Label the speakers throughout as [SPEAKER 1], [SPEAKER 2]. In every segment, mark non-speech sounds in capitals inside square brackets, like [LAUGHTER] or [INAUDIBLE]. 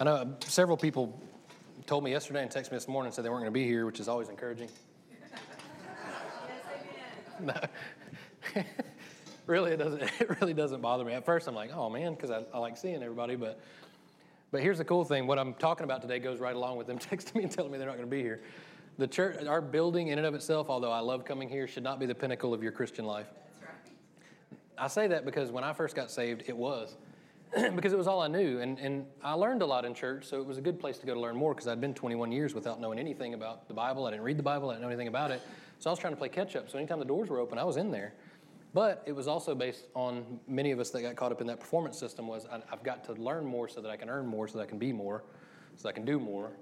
[SPEAKER 1] I know uh, several people told me yesterday and texted me this morning and said they weren't going to be here, which is always encouraging. no. [LAUGHS] really, it doesn't. [LAUGHS] It really doesn't bother me. At first, I'm like, oh man, because I, I like seeing everybody. But, but here's the cool thing: what I'm talking about today goes right along with them [LAUGHS] texting me and telling me they're not going to be here. The church, our building in and of itself, although I love coming here, should not be the pinnacle of your Christian life. That's right. I say that because when I first got saved, it was. [CLEARS THROAT] because it was all I knew. And, and I learned a lot in church, so it was a good place to go to learn more because I'd been 21 years without knowing anything about the Bible. I didn't read the Bible, I didn't know anything about it. So I was trying to play catch up. So anytime the doors were open, I was in there. But it was also based on many of us that got caught up in that performance system was I, I've got to learn more so that I can earn more, so that I can be more, so that I can do more.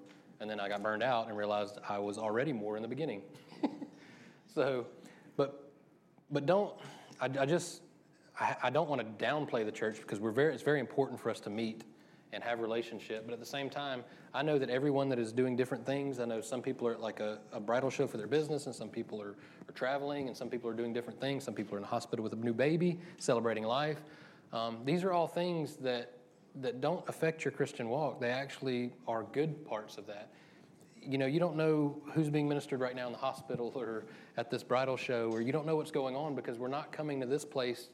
[SPEAKER 1] And then I got burned out and realized I was already more in the beginning. [LAUGHS] so, but, but don't, I, I just, I, I don't want to downplay the church because we're very, it's very important for us to meet and have relationship. But at the same time, I know that everyone that is doing different things, I know some people are at like a, a bridal show for their business, and some people are, are, traveling, and some people are doing different things. Some people are in a hospital with a new baby, celebrating life. Um, these are all things that that don't affect your Christian walk. They actually are good parts of that. You know, you don't know who's being ministered right now in the hospital [LAUGHS] or at this bridal show, or you don't know what's going on because we're not coming to this place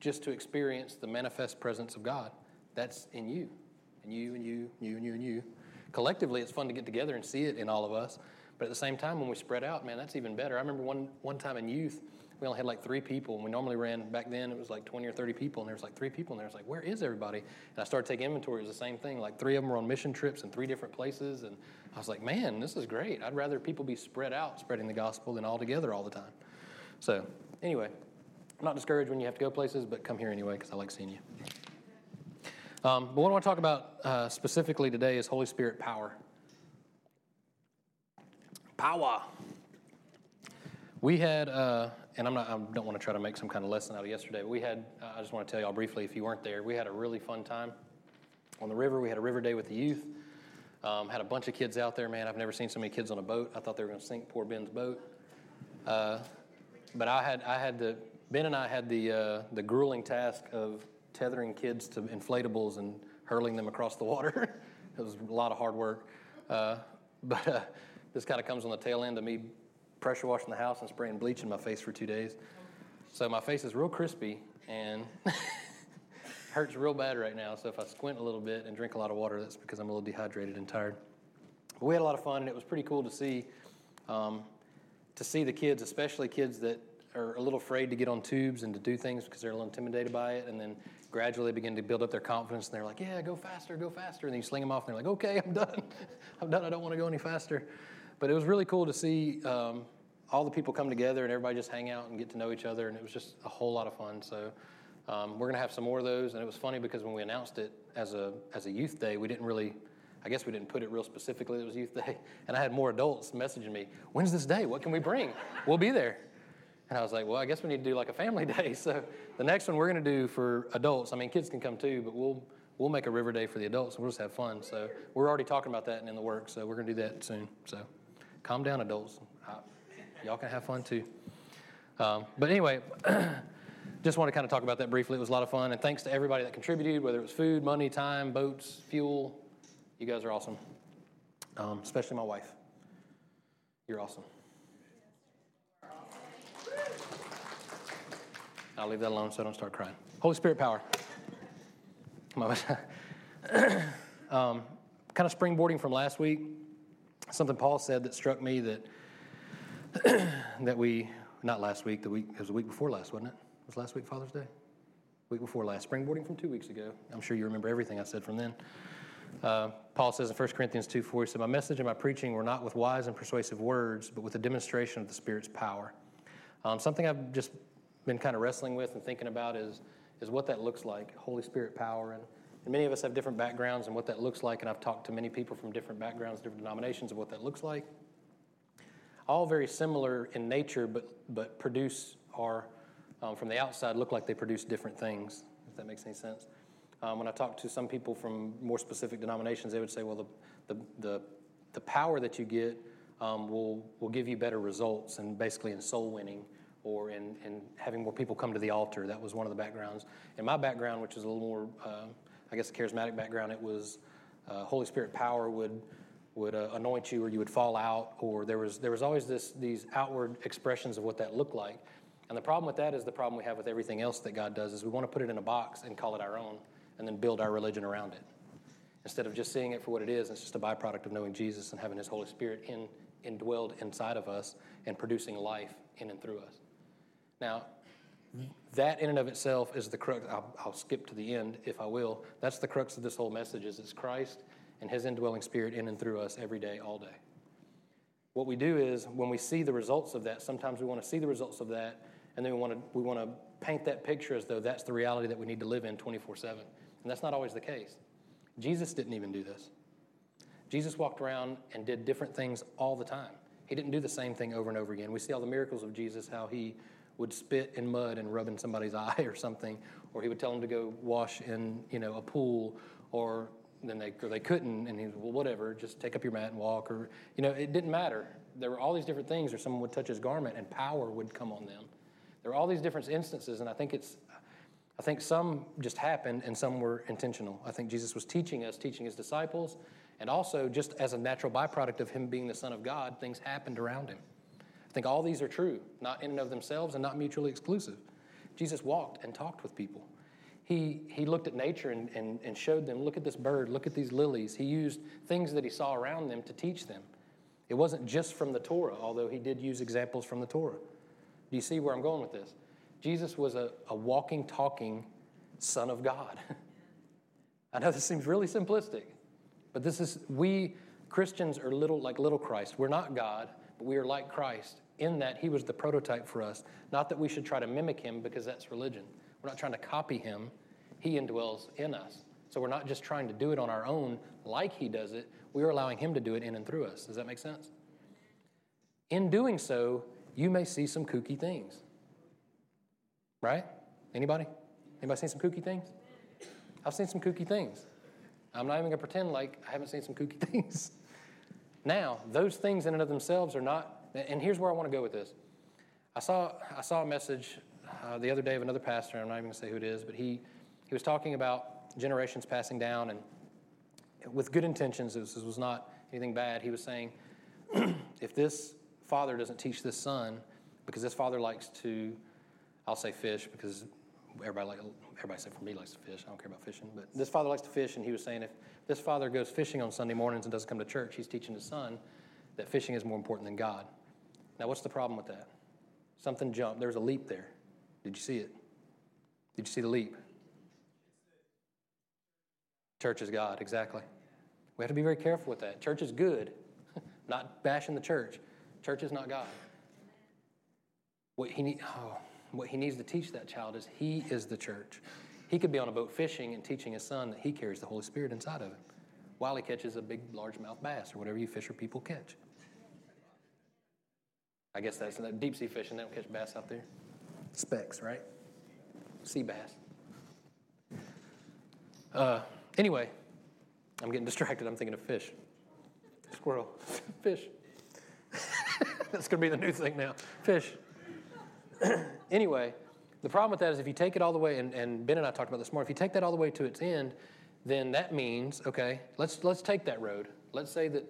[SPEAKER 1] just to experience the manifest presence of God. That's in you, and you, and you, and you, and you, and you. Collectively, it's fun to get together and see it in all of us. But at the same time, when we spread out, man, that's even better. I remember one, one time in youth, we only had like three people. And we normally ran back then, it was like 20 or 30 people, and there was like three people, and there was like, where is everybody? And I started taking inventory. It was the same thing. Like three of them were on mission trips in three different places. And I was like, man, this is great. I'd rather people be spread out spreading the gospel than all together all the time. So, anyway, not discouraged when you have to go places, but come here anyway because I like seeing you. Um, but what I want to talk about uh, specifically today is Holy Spirit power. Power. We had, uh, and I'm not, I don't want to try to make some kind of lesson out of yesterday, but we had, uh, I just want to tell y'all briefly, if you weren't there, we had a really fun time on the river. We had a river day with the youth. Um, had a bunch of kids out there, man. I've never seen so many kids on a boat. I thought they were going to sink poor Ben's boat. Uh, but I had, I had the, Ben and I had the, uh, the grueling task of tethering kids to inflatables and hurling them across the water. [LAUGHS] it was a lot of hard work. Uh, [LAUGHS] but uh, this kind of comes on the tail end of me pressure washing the house and spraying bleach in my face for two days. So my face is real crispy and [LAUGHS] hurts real bad right now. So if I squint a little bit and drink a lot of water, that's because I'm a little dehydrated and tired. But we had a lot of fun, and it was pretty cool to see um, to see the kids, especially kids that are a little afraid to get on tubes and to do things because they're a little intimidated by it. And then gradually begin to build up their confidence. And they're like, yeah, go faster, go faster. And then you sling them off and they're like, okay, I'm done. [LAUGHS] I'm done. I don't want to go any faster. But it was really cool to see um, all the people come together and everybody just hang out and get to know each other. And it was just a whole lot of fun. So um, we're going to have some more of those. And it was funny because when we announced it as a, as a youth day, we didn't really I guess we didn't put it real specifically. It was Youth Day. [LAUGHS] And I had more adults messaging me, When's this day? What can we bring? We'll be there. And I was like, well, I guess we need to do like a family [LAUGHS] day. So the next one we're going to do for adults, I mean, kids can come too, but we'll we'll make a river day for the adults and we'll just have fun. So we're already talking about that and in the works. So we're going to do that soon. So calm down, adults. y'all can have fun too. Um, but anyway, [CLEARS THROAT] just want to kind of talk about that briefly. It was a lot of fun. And thanks to everybody that contributed, whether it was food, money, time, boats, fuel. You guys are awesome, um, especially my wife. You're awesome. I'll leave that alone so I don't start crying. Holy Spirit power. [LAUGHS] [CLEARS THROAT] um, kind of springboarding from last week, something Paul said that struck me that [CLEARS THROAT] that we not last week, the week it was the week before last, wasn't it? it Was last week Father's Day? Week before last, springboarding from two weeks ago. I'm sure you remember everything I said from then. Uh, Paul says in 1 Corinthians 2 4, he said, My message and my preaching were not with wise and persuasive words, but with a demonstration of the Spirit's power. Um, something I've just been kind of wrestling with and thinking about is, is what that looks like Holy Spirit power. And, and many of us have different backgrounds and what that looks like. And I've talked to many people from different backgrounds, different denominations of what that looks like. All very similar in nature, but, but produce or um, from the outside look like they produce different things, if that makes any sense. Um, when I talk to some people from more specific denominations, they would say, well, the, the, the, the power that you get um, will, will give you better results and basically in soul winning or in, in having more people come to the altar. That was one of the backgrounds. In my background, which is a little more, uh, I guess, a charismatic background, it was uh, Holy Spirit power would would uh, anoint you, or you would fall out, or there was there was always this these outward expressions of what that looked like. And the problem with that is the problem we have with everything else that God does is we want to put it in a box and call it our own, and then build our religion around it, instead of just seeing it for what it is. It's just a byproduct of knowing Jesus and having His Holy Spirit in indwelled inside of us and producing life in and through us. Now, that in and of itself is the crux. I'll, I'll, skip to the end if I will. That's the crux of this whole message is it's Christ and his indwelling spirit in and through us every day, all day. What we do is when we see the results of that, sometimes we want to see the results of that, and then we want to, we want to paint that picture as though that's the reality that we need to live in 24 7. And that's not always the case. Jesus didn't even do this. Jesus walked around and did different things all the time. He didn't do the same thing over and over again. We see all the miracles of Jesus, how he would spit in mud and rub in somebody's [LAUGHS] eye or something, or he would tell them to go wash in, you know, a pool, or then they, or they couldn't, and he was, well, whatever, just take up your mat and walk, or, you know, it didn't matter. There were all these different things, or someone would touch his garment and power would come on them. There were all these different instances, and I think it's, I think some just happened and some were intentional. I think Jesus was teaching us, teaching his disciples, and also just as a natural byproduct of him being the Son of God, things happened around him. I think all these are true, not in and of themselves and not mutually exclusive. Jesus walked and talked with people. He, he looked at nature and, and, and showed them look at this bird, look at these lilies. He used things that he saw around them to teach them. It wasn't just from the Torah, although he did use examples from the Torah. Do you see where I'm going with this? Jesus was a, a walking, talking Son of God. [LAUGHS] I know this seems really simplistic, but this is, we Christians are little like little Christ. We're not God, but we are like Christ in that he was the prototype for us. Not that we should try to mimic him because that's religion. We're not trying to copy him, he indwells in us. So we're not just trying to do it on our own like he does it, we are allowing him to do it in and through us. Does that make sense? In doing so, you may see some kooky things. Right? Anybody? Anybody seen some kooky things? I've seen some kooky things. I'm not even going to pretend like I haven't seen some kooky [LAUGHS] things. now, those things in and of themselves are not, and here's where I want to go with this. I saw, I saw a message uh, the other day of another pastor, and I'm not even going to say who it is, but he, he was talking about generations passing down, and with good intentions, this was not anything bad. He was saying, [CLEARS THROAT] if this father doesn't teach this son, because this father likes to, I'll say fish because everybody like everybody except for me likes to fish. I don't care about fishing, but this father likes to fish, and he was saying if this father goes fishing on Sunday mornings and doesn't come to church, he's teaching his son that fishing is more important than God. Now, what's the problem with that? Something jumped. There was a leap there. Did you see it? Did you see the leap? Church is God, exactly. We have to be very careful with that. Church is good, [LAUGHS] not bashing the church. Church is not God. What he, need, oh, what he needs to teach that child is he is the church. He could be on a boat fishing and teaching his son that he carries the Holy Spirit inside of him while he catches a big largemouth bass or whatever you fisher people catch. I guess that's that deep sea fishing. They don't catch bass out there. Specks, right? Sea bass. Uh, anyway, I'm getting distracted. I'm thinking of fish. Squirrel. [LAUGHS] fish. [LAUGHS] That's going to be the new thing now. Fish. [CLEARS THROAT] anyway, the problem with that is if you take it all the way, and, and Ben and I talked about this more, if you take that all the way to its end, then that means, okay, let's, let's take that road. Let's say that,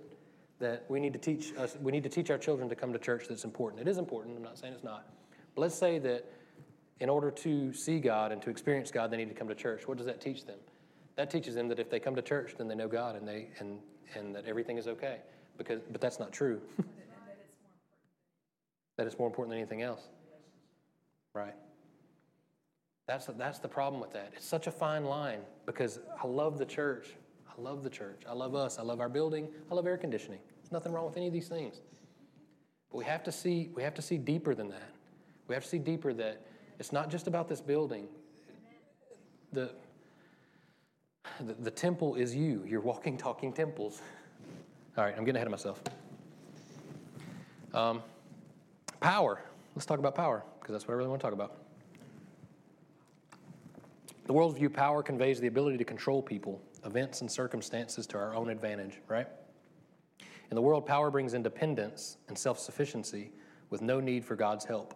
[SPEAKER 1] that we, need to teach us, we need to teach our children to come to church that's important. It is important, I'm not saying it's not. But let's say that in order to see God and to experience God, they need to come to church. What does that teach them? That teaches them that if they come to church, then they know God and, they, and, and that everything is okay. Because, but that's not true. [LAUGHS] that it's more important than anything else. Right. That's, that's the problem with that. It's such a fine line because I love the church. I love the church. I love us. I love our building. I love air conditioning. There's nothing wrong with any of these things. But we have to see, we have to see deeper than that. We have to see deeper that it's not just about this building. The, the, the temple is you. You're walking, talking temples. All right, I'm getting ahead of myself. Um, power. Let's talk about power, because that's what I really want to talk about. The world's view power conveys the ability to control people, events, and circumstances to our own advantage, right? In the world, power brings independence and self sufficiency with no need for God's help.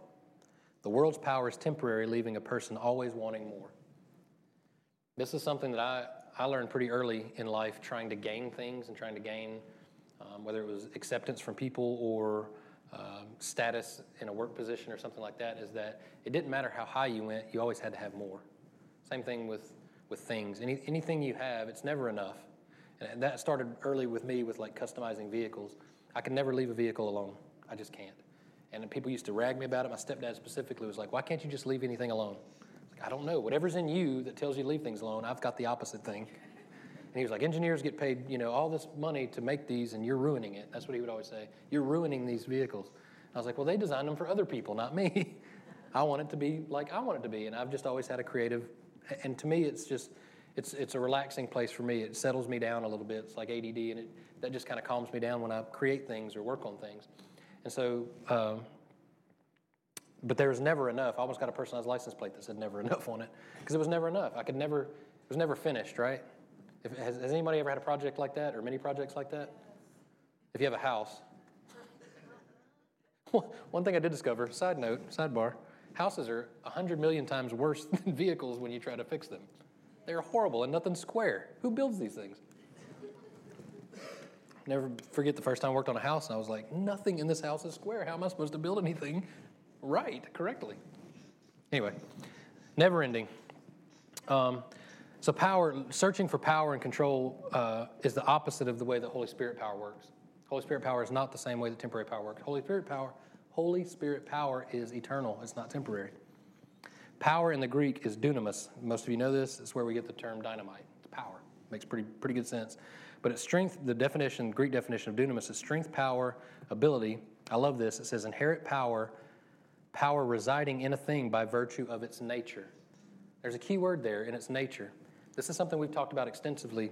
[SPEAKER 1] The world's power is temporary, leaving a person always wanting more. This is something that I, I learned pretty early in life trying to gain things and trying to gain, um, whether it was acceptance from people or um, status in a work position or something like that, is that it didn't matter how high you went, you always had to have more. Same thing with, with things. Any, anything you have, it's never enough. And that started early with me with like customizing vehicles. I could never leave a vehicle alone. I just can't. And people used to rag me about it. My stepdad specifically was like, why can't you just leave anything alone? I don't know. Whatever's in you that tells you to leave things alone, I've got the opposite thing. And he was like, engineers get paid, you know, all this money to make these, and you're ruining it. That's what he would always say. You're ruining these vehicles. I was like, well, they designed them for other people, not me. [LAUGHS] I want it to be like I want it to be, and I've just always had a creative. And to me, it's just, it's it's a relaxing place for me. It settles me down a little bit. It's like ADD, and it that just kind of calms me down when I create things or work on things. And so. Um, but there was never enough. I almost got a personalized license plate that said never [LAUGHS] enough on it because it was never enough. I could never, it was never finished, right? If, has, has anybody ever had a project like that or many projects like that? If you have a house. [LAUGHS] One thing I did discover, side note, sidebar, houses are 100 million times worse [LAUGHS] than vehicles when you try to fix them. They're horrible and nothing's square. Who builds these things? Never forget the first time I worked on a house and I was like, nothing in this house is square. How am I supposed to build anything right correctly. Anyway, never ending. Um, so, power, searching for power and control uh, is the opposite of the way that Holy Spirit power works. Holy Spirit power is not the same way that temporary power works. Holy Spirit power, Holy Spirit power is eternal. It's not temporary. Power in the Greek is dunamis. Most of you know this. It's where we get the term dynamite. It's power. Makes pretty pretty good sense. But its strength, the definition, Greek definition of dunamis is strength, power, ability. I love this. It says inherit power power residing in a thing by virtue of its nature. There's a key word there in its nature. This is something we've talked about extensively.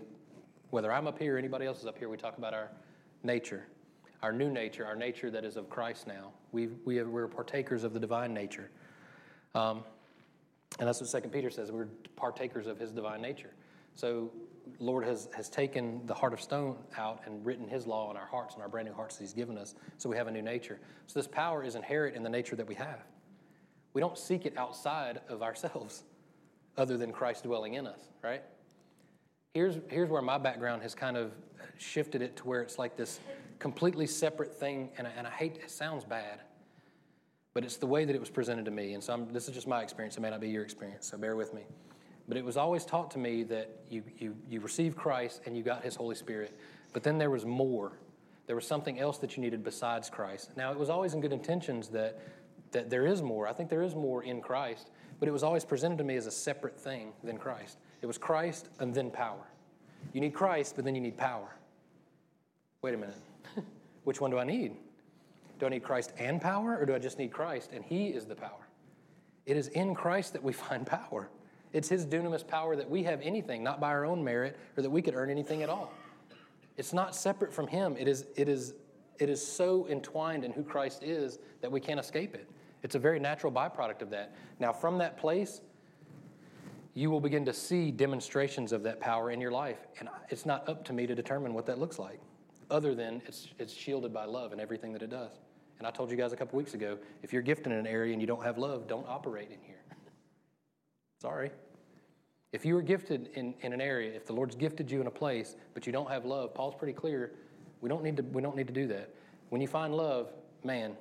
[SPEAKER 1] Whether I'm up here or anybody else is up here, we talk about our nature, our new nature, our nature that is of Christ now. we we have, we're partakers of the divine nature. Um, and that's what Second Peter says. We're partakers of his divine nature. So Lord has, has taken the heart of stone out and written his law in our hearts and our brand new hearts that he's given us. So we have a new nature. So this power is inherent in the nature that we have. We don't seek it outside of ourselves other than Christ dwelling in us, right? Here's, here's where my background has kind of shifted it to where it's like this completely separate thing, and I, and I hate it sounds bad, but it's the way that it was presented to me. And so I'm, this is just my experience. It may not be your experience, so bear with me. But it was always taught to me that you, you, you received Christ and you got His Holy Spirit. But then there was more. There was something else that you needed besides Christ. Now, it was always in good intentions that, that there is more. I think there is more in Christ, but it was always presented to me as a separate thing than Christ. It was Christ and then power. You need Christ, but then you need power. Wait a minute. [LAUGHS] Which one do I need? Do I need Christ and power, or do I just need Christ and He is the power? It is in Christ that we [LAUGHS] find power. It's His dunamis power that we have anything, not by our own merit, or that we could earn anything at all. It's not separate from Him. It is, it is, it is so entwined in who Christ is that we can't escape it. It's a very natural byproduct of that. Now, from that place, you will begin to see demonstrations of that power in your life. And it's not up to me to determine what that looks like, other than it's, it's shielded by love and everything that it does. And I told you guys a couple weeks ago if you're gifted in an area and you don't have love, don't operate in here. [LAUGHS] Sorry. If you are gifted in, in an area, if the Lord's gifted you in a place, but you don't have love, Paul's pretty clear. We don't need to, we don't need to do that. When you find love, man,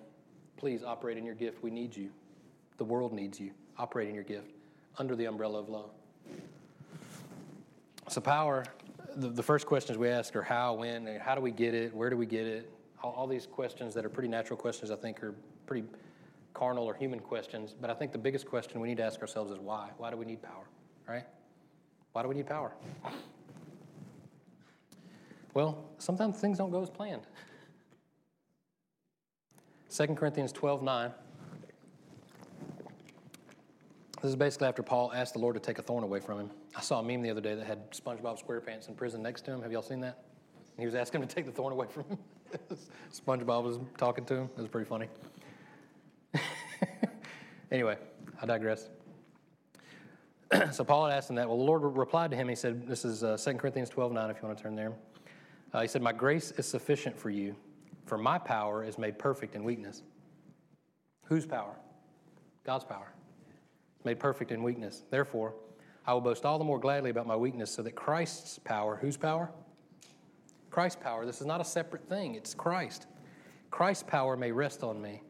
[SPEAKER 1] please operate in your gift. We need you. The world needs you. Operate in your gift under the umbrella of love. So, power, the, the first questions we ask are how, when, how do we get it, where do we get it? All, all these questions that are pretty natural questions, I think, are pretty carnal or human questions, but I think the biggest question we need to ask ourselves is why? Why do we need power, right? Why do we need power? Well, sometimes things don't go as planned. 2 Corinthians 12 9. This is basically after Paul asked the Lord to take a thorn away from him. I saw a meme the other day that had SpongeBob SquarePants in prison next to him. Have y'all seen that? And he was asking him to take the thorn away from him. [LAUGHS] SpongeBob was talking to him. It was pretty funny. [LAUGHS] anyway, I digress. [CLEARS THROAT] so Paul had asked him that. Well, the Lord replied to him. He said, This is uh, 2 Corinthians 12 9, if you want to turn there. Uh, he said, My grace is sufficient for you, for my power is made perfect in weakness. Whose power? God's power. Made perfect in weakness. Therefore, I will boast all the more gladly about my weakness so that Christ's power, whose power? Christ's power. This is not a separate thing, it's Christ. Christ's power may rest on me.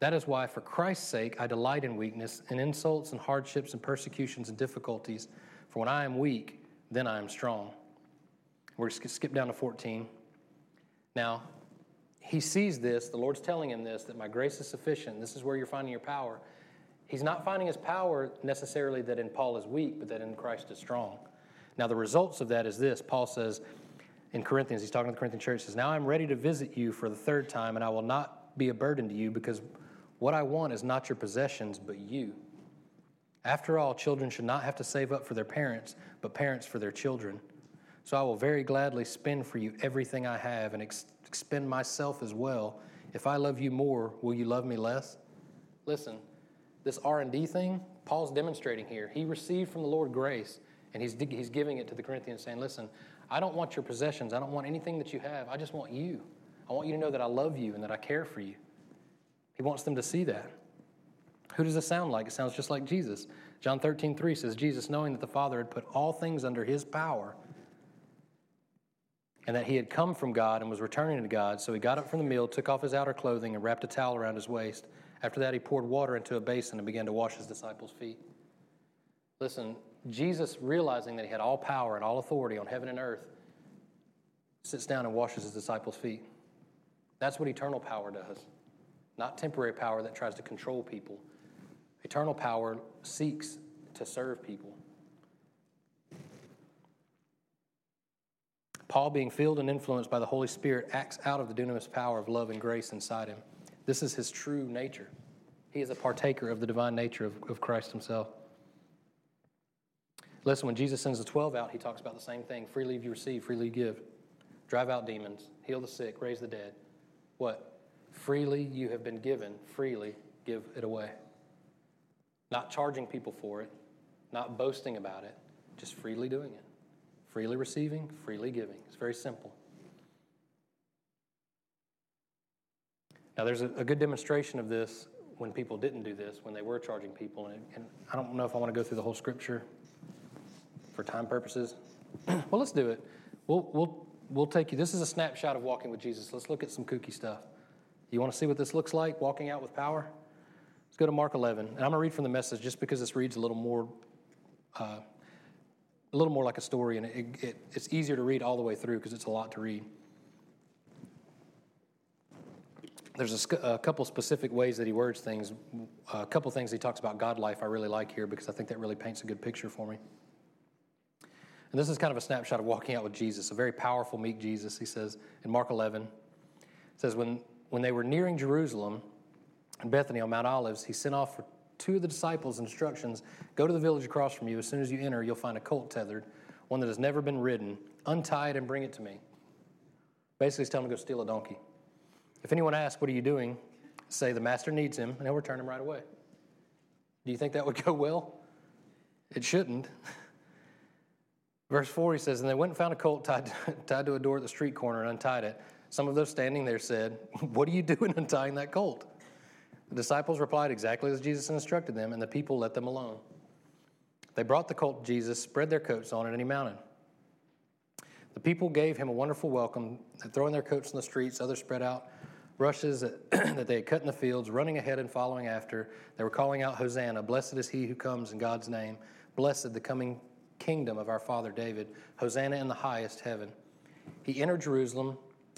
[SPEAKER 1] That is why, for Christ's sake, I delight in weakness, in insults and hardships and persecutions and difficulties. For when I am weak, then I am strong. We're going to skip down to 14. Now, he sees this, the Lord's telling him this, that my grace is sufficient. This is where you're finding your power. He's not finding his power necessarily that in Paul is weak, but that in Christ is strong. Now, the results of that is this Paul says, in Corinthians, he's talking to the Corinthian church, says, Now I'm ready to visit you for the third time, and I will not be a burden to you because what I want is not your possessions, but you. After all, children should not have to save up for their parents, but parents for their children. So I will very gladly spend for you everything I have and ex- expend myself as well. If I love you more, will you love me less? Listen, this R&D thing, Paul's demonstrating here. He received from the Lord grace, and he's, he's giving it to the Corinthians, saying, Listen, I don't want your possessions. I don't want anything that you have. I just want you. I want you to know that I love you and that I care for you. He wants them to see that. Who does this sound like? It sounds just like Jesus. John 13, 3 says, Jesus, knowing that the Father had put all things under his power, and that he had come from God and was returning to God, so he got up from the meal, took off his outer clothing, and wrapped a towel around his waist. After that, he poured water into a basin and began to wash his disciples' feet. Listen, Jesus, realizing that he had all power and all authority on heaven and earth, sits down and washes his disciples' feet. That's what eternal power does, not temporary power that tries to control people. Eternal power seeks to serve people. Paul, being filled and influenced by the Holy Spirit, acts out of the dunamis power of love and grace inside him. This is his true nature. He is a partaker of the divine nature of, of Christ himself. Listen, when Jesus sends the 12 out, he talks about the same thing freely you receive, freely give. Drive out demons, heal the sick, raise the dead. What? Freely you have been given, freely give it away. Not charging people for it, not boasting about it, just freely doing it. Freely receiving, freely giving. It's very simple. Now, there's a, a good demonstration of this when people didn't do this, when they were charging people. And, and I don't know if I want to go through the whole scripture for time purposes. [CLEARS THROAT] well, let's do it. We'll, we'll, we'll take you. This is a snapshot of walking with Jesus. Let's look at some kooky stuff. You want to see what this looks like, walking out with power? Let's go to Mark 11. And I'm going to read from the message just because this reads a little more. Uh, a little more like a story, and it, it, it's easier to read all the way through because it's a lot to read. There's a, a, couple specific ways that he words things. Uh, a couple things he talks about God life I really like here because I think that really paints a good picture for me. And this is kind of a snapshot of walking out with Jesus, a very powerful, meek Jesus. He says in Mark 11, it says, when, when they were nearing Jerusalem and Bethany on Mount Olives, he sent off for two of the disciples instructions go to the village across from you. As soon as you enter, you'll find a colt tethered, one that has never been ridden. Untie it and bring it to me. Basically, he's telling him to go steal a donkey. If anyone asks, What are you doing? say, The master needs him, and he'll return him right away. Do you think that would go well? It shouldn't. [LAUGHS] Verse 4, he says, And they went and found a colt tied, [LAUGHS] tied to a door at the street corner and untied it. Some of those standing there said, What are you doing [LAUGHS] untying that colt? The disciples replied exactly as Jesus instructed them, and the people let them alone. They brought the colt to Jesus, spread their coats on it, and he mounted. The people gave him a wonderful welcome, throwing their coats in the streets. Others spread out rushes [CLEARS THROAT] that, they had cut in the fields, running ahead and following after. They were calling out, Hosanna, blessed is he who comes in God's name. Blessed the coming kingdom of our father David. Hosanna in the highest heaven. He entered Jerusalem,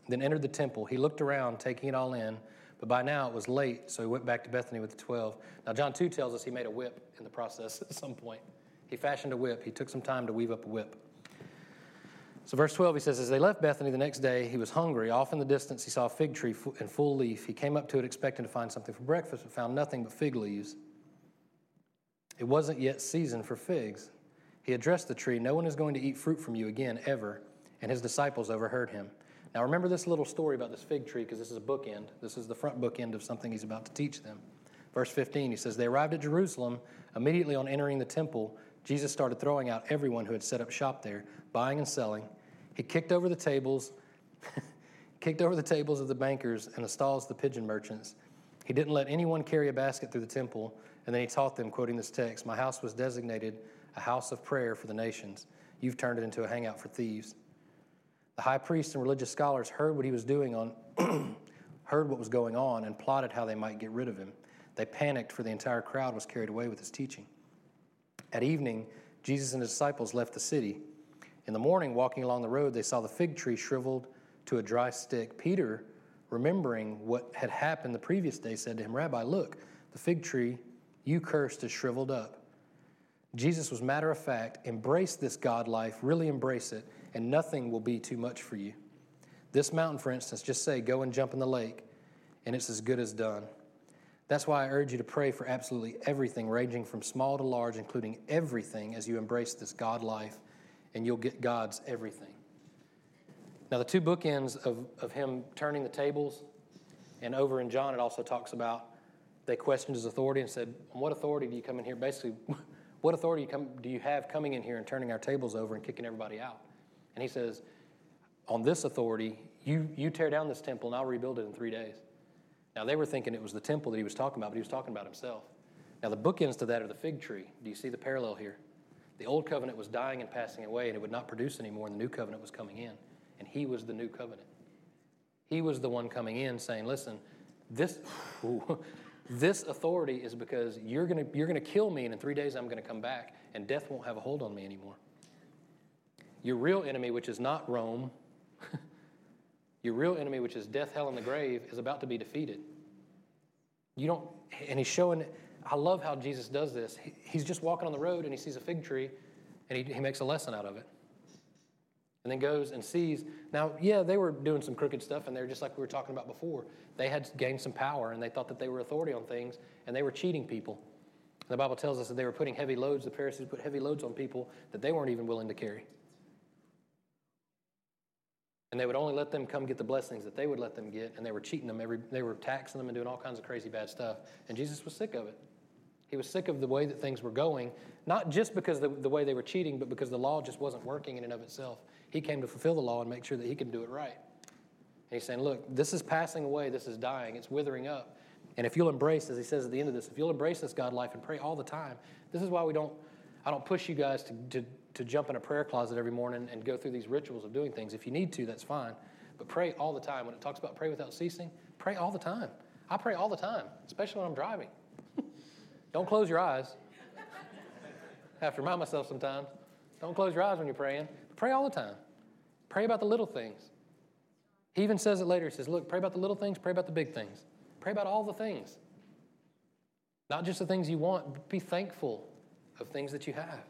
[SPEAKER 1] then entered the temple. He looked around, taking it all in. But by now it was late, so he went back to Bethany with the 12. Now, John 2 tells us he made a whip in the process [LAUGHS] at some point. He fashioned a whip. He took some time to weave up a whip. So, verse 12, he says, As they left Bethany the next day, he was hungry. Off in the distance, he saw a fig tree in full leaf. He came up to it expecting to find something for breakfast, but found nothing but fig leaves. It wasn't yet season for figs. He addressed the tree, No one is going to eat fruit from you again, ever. And his disciples overheard him. Now, remember this little story about this fig tree because this is a bookend. This is the front bookend of something he's about to teach them. Verse 15, he says, They arrived at Jerusalem. Immediately on entering the temple, Jesus started throwing out everyone who had set up shop there, buying and selling. He kicked over the tables, [LAUGHS] kicked over the tables of the bankers and the stalls of the pigeon merchants. He didn't let anyone carry a basket through the temple, and then he taught them, quoting this text My house was designated a house of prayer for the nations. You've turned it into a hangout for thieves. The high priests and religious scholars heard what he was doing on [CLEARS THROAT] heard what was going on and plotted how they might get rid of him. They panicked for the entire crowd was carried away with his teaching. At evening, Jesus and his disciples left the city. In the morning, walking along the road, they saw the fig tree shriveled to a dry stick. Peter, remembering what had happened the previous day, said to him, Rabbi, look, the fig tree you cursed is shriveled up. Jesus was matter of fact, embrace this God life, really embrace it, and nothing will be too much for you. This mountain, for instance, just say, go and jump in the lake, and it's as good as done. That's why I urge you to pray for absolutely everything, ranging from small to large, including everything, as you embrace this God life, and you'll get God's everything. Now, the two bookends of, of him turning the tables, and over in John, it also talks about they questioned his authority and said, On what authority do you come in here? Basically, [LAUGHS] what authority do you have coming in here and turning our tables over and kicking everybody out? And he says, On this authority, you, you tear down this temple and I'll rebuild it in three days. Now, they were thinking it was the temple that he was talking about, but he was talking about himself. Now, the bookends to that are the fig tree. Do you see the parallel here? The old covenant was dying and passing away, and it would not produce anymore, and the new covenant was coming in. And he was the new covenant. He was the one coming in saying, Listen, this, this authority is because you're going you're going to kill me, and in three days I'm going to come back, and death won't have a hold on me anymore. Your real enemy, which is not Rome, [LAUGHS] your real enemy, which is death, hell, and the grave, is about to be defeated. You don't, and he's showing, I love how Jesus does this. He, he's just walking on the road and he sees a fig tree and he, he makes a lesson out of it. And then goes and sees. Now, yeah, they were doing some crooked stuff and they're just like we were talking about before. They had gained some power and they thought that they were authority on things and they were cheating people. The Bible tells us that they were putting heavy loads, the Pharisees put heavy loads on people that they weren't even willing to carry. And they would only let them come get the blessings that they would let them get, and they were cheating them every they were taxing them and doing all kinds of crazy bad stuff. And Jesus was sick of it. He was sick of the way that things were going, not just because the, the way they were cheating, but because the law just wasn't working in and of itself. He came to fulfill the law and make sure that he could do it right. And he's saying, Look, this is passing away, this is dying, it's withering up. And if you'll embrace, as he says at the end of this, if you'll embrace this God life and pray all the time, this is why we don't, I don't push you guys to, to to jump in a prayer closet every morning and go through these rituals of doing things. If you need to, that's fine. But pray all the time. When it talks about pray without ceasing, pray all the time. I pray all the time, especially when I'm driving. Don't close your eyes. I have to remind myself sometimes. Don't close your eyes when you're praying. Pray all the time. Pray about the little things. He even says it later. He says, Look, pray about the little things, pray about the big things. Pray about all the things. Not just the things you want, be thankful of things that you have.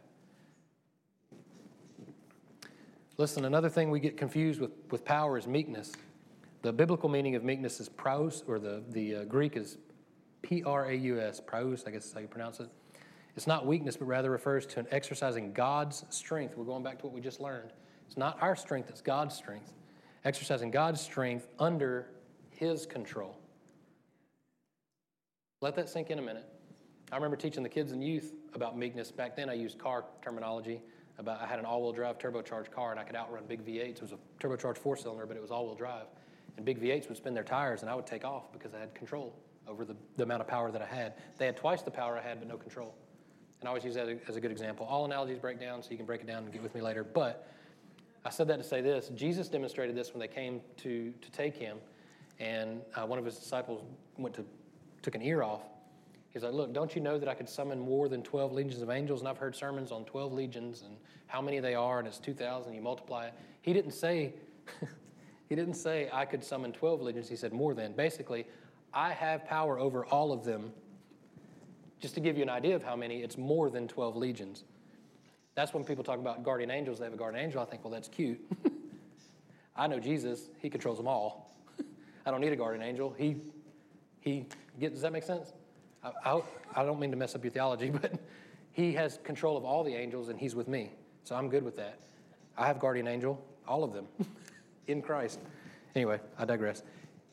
[SPEAKER 1] Listen, another thing we get confused with, with power is meekness. The biblical meaning of meekness is praus, or the, the uh, Greek is P R A U S, praus, I guess is how you pronounce it. It's not weakness, but rather refers to an exercising God's strength. We're going back to what we just learned. It's not our strength, it's God's strength. Exercising God's strength under His control. Let that sink in a minute. I remember teaching the kids and youth about meekness. Back then, I used car terminology about I had an all-wheel drive turbocharged car and I could outrun big V8s. It was a turbocharged four-cylinder, but it was all-wheel drive. And big V8s would spin their tires and I would take off because I had control over the, the amount of power that I had. They had twice the power I had, but no control. And I always use that as a good example. All analogies break down, so you can break it down and get with me later. But I said that to say this: Jesus demonstrated this when they came to to take him, and uh, one of his disciples went to took an ear off, He's like, Look, don't you know that I could summon more than 12 legions of angels? And I've heard sermons on 12 legions and how many they are, and it's 2,000. You multiply it. He didn't say, [LAUGHS] he didn't say I could summon 12 legions. He said more than. Basically, I have power over all of them. Just to give you an idea of how many, it's more than 12 legions. That's when people talk about guardian angels. They have a guardian angel. I think, well, that's cute. [LAUGHS] I know Jesus. He controls them all. [LAUGHS] I don't need a guardian angel. He, he, get, does that make sense? I, I, don't mean to mess up your theology, [LAUGHS] but he has control of all the angels and he's with me. So I'm good with that. I have guardian angel, all of them, in Christ. Anyway, I digress.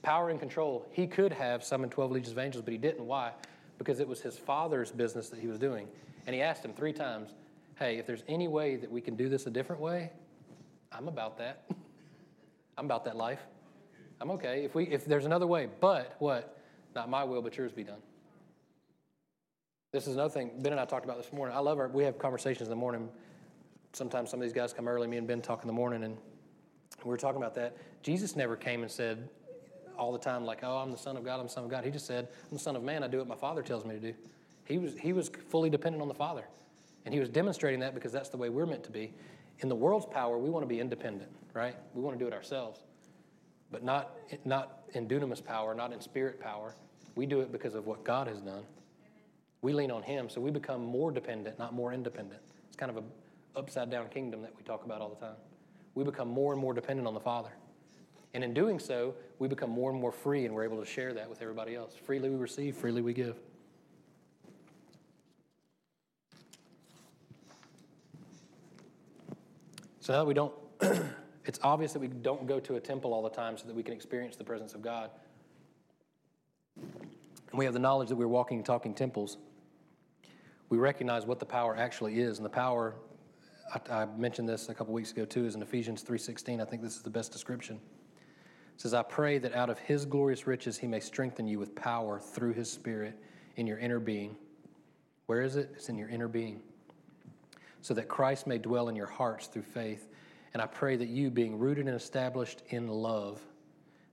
[SPEAKER 1] Power and control. He could have summoned 12 legions of angels, but he didn't. Why? Because it was his father's business that he was doing. And he asked him three times, Hey, if there's any way that we can do this a different way, I'm about that. I'm about that life. I'm okay. If, we, if there's another way, but what? Not my will, but yours be done. This is another thing Ben and I talked about this morning. I love our, we have conversations in the morning. Sometimes some of these guys come early, me and Ben talk in the morning, and we were talking about that. Jesus never came and said all the time, like, oh, I'm the Son of God, I'm the Son of God. He just said, I'm the Son of Man, I do what my Father tells me to do. He was, he was fully dependent on the Father. And he was demonstrating that because that's the way we're meant to be. In the world's power, we want to be independent, right? We want to do it ourselves. But not, not in dunamis power, not in spirit power. We do it because of what God has done. We lean on Him, so we become more dependent, not more independent. It's kind of a upside down kingdom that we talk about all the time. We become more and more dependent on the Father. And in doing so, we become more and more free, and we're able to share that with everybody else. Freely we receive, freely we give. So now that we don't, [CLEARS THROAT] it's obvious that we don't go to a temple all the time so that we can experience the presence of God. And we have the knowledge that we're walking and talking temples. We recognize what the power actually is, and the power I, mentioned this a couple weeks ago too, is in Ephesians 3:16. I think this is the best description. Says, "I pray that out of His glorious riches He may strengthen you with power through His Spirit in your inner being." Where is it? It's in your inner being, so that Christ may dwell in your hearts through faith. And I pray that you, being rooted and established in love,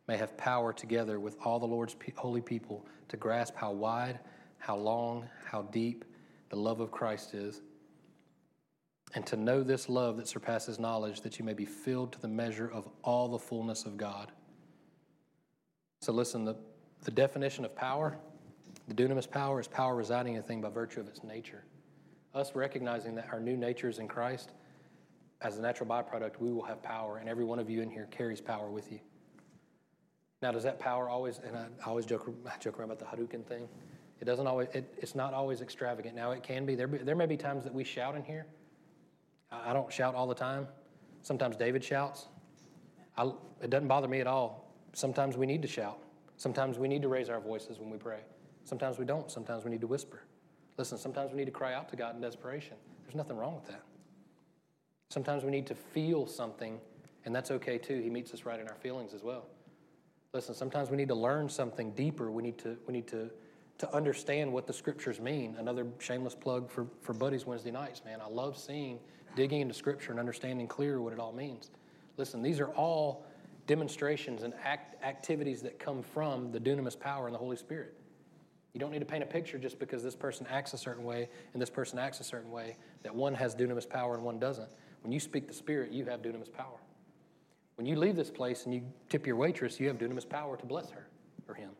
[SPEAKER 1] may have power together with all the Lord's holy people to grasp how wide, how long, how deep the love of Christ is and to know this love that surpasses knowledge, that you may be filled to the measure of all the fullness of God. So, listen, the, the definition of power, the dunamis power, is power residing in a thing by virtue of its nature. Us recognizing that our new nature is in Christ, as a natural byproduct, we will have power, and every one of you in here carries power with you. Now, does that power always, and I, I always joke, I joke around about the Hadouken thing, it doesn't always, it, it's not always extravagant. Now, it can be. There, there may be times that we shout in here I don't shout all the time. Sometimes David shouts. I, it doesn't bother me at all. Sometimes we need to shout. Sometimes we need to raise our voices when we pray. Sometimes we don't. Sometimes we need to whisper. Listen, sometimes we need to cry out to God in desperation. There's nothing wrong with that. Sometimes we need to feel something, and that's okay too. He meets us right in our feelings as well. Listen, sometimes we need to learn something deeper. We need to, we need to, to understand what the scriptures mean. Another shameless plug for, for Buddies Wednesday nights, man. I love seeing digging into Scripture and understanding clear what it all means. Listen, these are all demonstrations and act, activities that come from the dunamis power and the Holy Spirit. You don't need to paint a picture just because this person acts a certain way and this person acts a certain way that one has dunamis power and one doesn't. When you speak the Spirit, you have dunamis power. When you leave this place and you tip your waitress, you have dunamis power to bless her or him.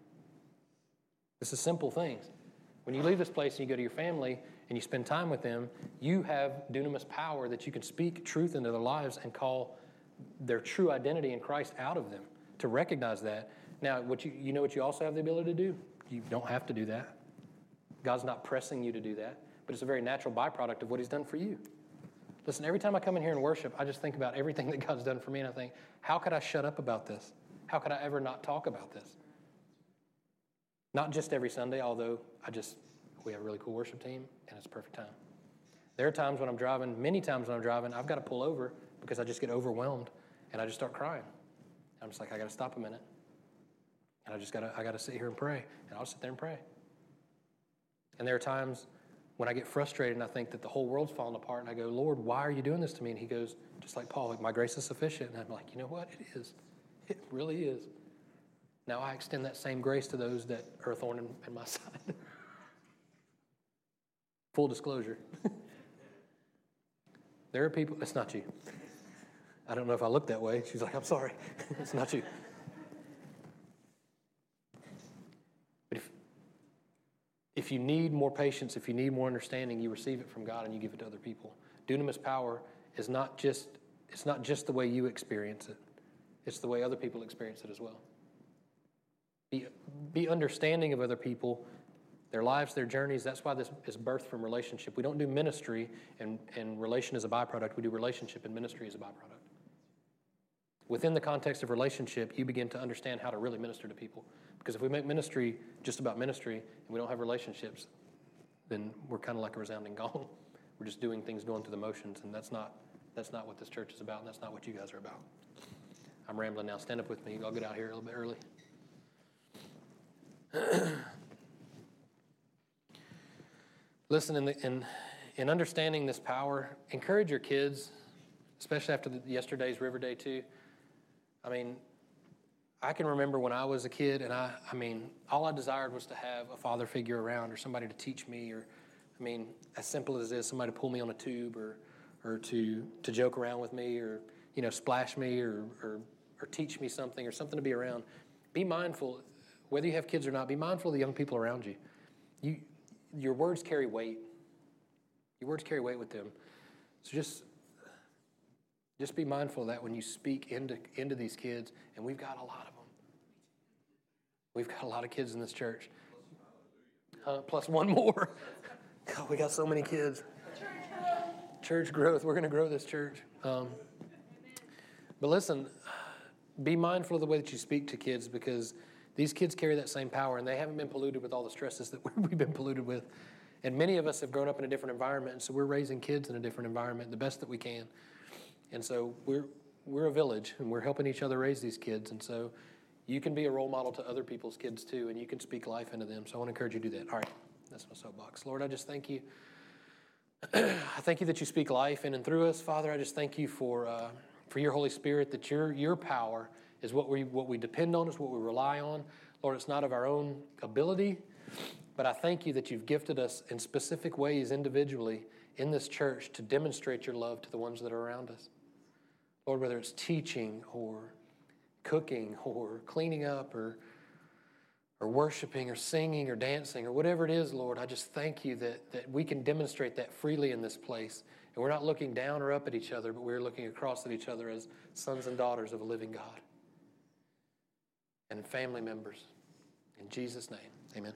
[SPEAKER 1] This is simple things. When you leave this place and you go to your family and you spend time with them, you have dunamis power that you can speak truth into their lives and call their true identity in Christ out of them to recognize that. Now, what you, you know what you also have the ability to do? You don't have to do that. God's not pressing you to do that, but it's a very natural byproduct of what He's done for you. Listen, every time I come in here and worship, I just think about everything [LAUGHS] that God's done for me, and I think, how could I shut up about this? How could I ever not talk about this? Not just every Sunday, although I just we have a really cool worship team, and it's perfect time. There are times when I'm driving, many times when I'm driving, I've got to pull over because I just get overwhelmed and I just start crying. I'm just like, I got to stop a minute. And I just got to, I got to sit here and pray. And I'll sit there and pray. And there are times when I get frustrated and I think that the whole world's falling apart and I go, Lord, why are you doing this to me? And he goes, just like Paul, like, my grace is sufficient. And I'm like, you know what? It is. [LAUGHS] It really is. Now I extend that same grace to those that are a thorn in, in my [LAUGHS] side. Full disclosure. [LAUGHS] there are people, it's not you. I don't know if I look that way. She's like, I'm sorry. [LAUGHS] it's not you. But if, if you need more patience, if you need more understanding, you receive it from God and you give it to other people. Dunamis power is not just, it's not just the way you experience it, it's the way other people experience it as well. Be, be understanding of other people their lives, their journeys. That's why this is birthed from relationship. We don't do ministry and, and relation as a byproduct. We do relationship and ministry as a byproduct. Within the context of relationship, you begin to understand how to really minister to people. Because if we make ministry just about ministry and we don't have relationships, then we're kind of like a resounding gong. [LAUGHS] We're just doing things going through the motions, and that's not that's not what this church is about, and that's not what you guys are about. I'm rambling now. Stand up with me. I'll get out here a little bit early. [CLEARS THROAT] listen, in, the, in, in understanding this power, encourage your kids, especially after the, yesterday's River Day, too. I mean, I can remember when I was a kid, and I, I mean, all I desired was to have a father figure around or somebody to teach me, or, I mean, as simple as this, somebody to pull me on a tube or, or to, to joke around with me or, you know, splash me or, or, or teach me something or something to be around. Be mindful, whether you have kids or not, be mindful of the young people around you. you your words carry weight. Your words carry weight with them. So just just be mindful of that when you speak into, into these kids, and we've got a lot of them. We've got a lot of kids in this church. Uh, plus one more. [LAUGHS] God, we got so many kids. Church growth. We're going to grow this church. Um, but listen, be mindful of the way that you speak to kids because these kids carry that same power and they haven't been polluted with all the stresses that [LAUGHS] we've been polluted with. And many of us have grown up in a different environment, so we're raising kids in a different environment the best that we can. And so we're, we're a village and we're helping each other raise these kids. And so you can be a role model to other people's kids too, and you can speak life into them. So I want to encourage you to do that. All right, that's my soapbox. Lord, I just thank you. [CLEARS THROAT] I thank you that you speak life in and through us, Father. I just thank you for uh, for your Holy Spirit. That your your power is what we what we depend on, is what we rely on. Lord, it's not of our own ability, but I thank you that you've gifted us in specific ways individually in this church to demonstrate your love to the ones that are around us. Lord, whether it's teaching or cooking or cleaning up or or worshiping or singing or dancing or whatever it is, Lord, I just thank you that, that we can demonstrate that freely in this place. And we're not looking down or up at each other, but we're looking across at each other as sons and daughters of a living God and family members. In Jesus' name, amen.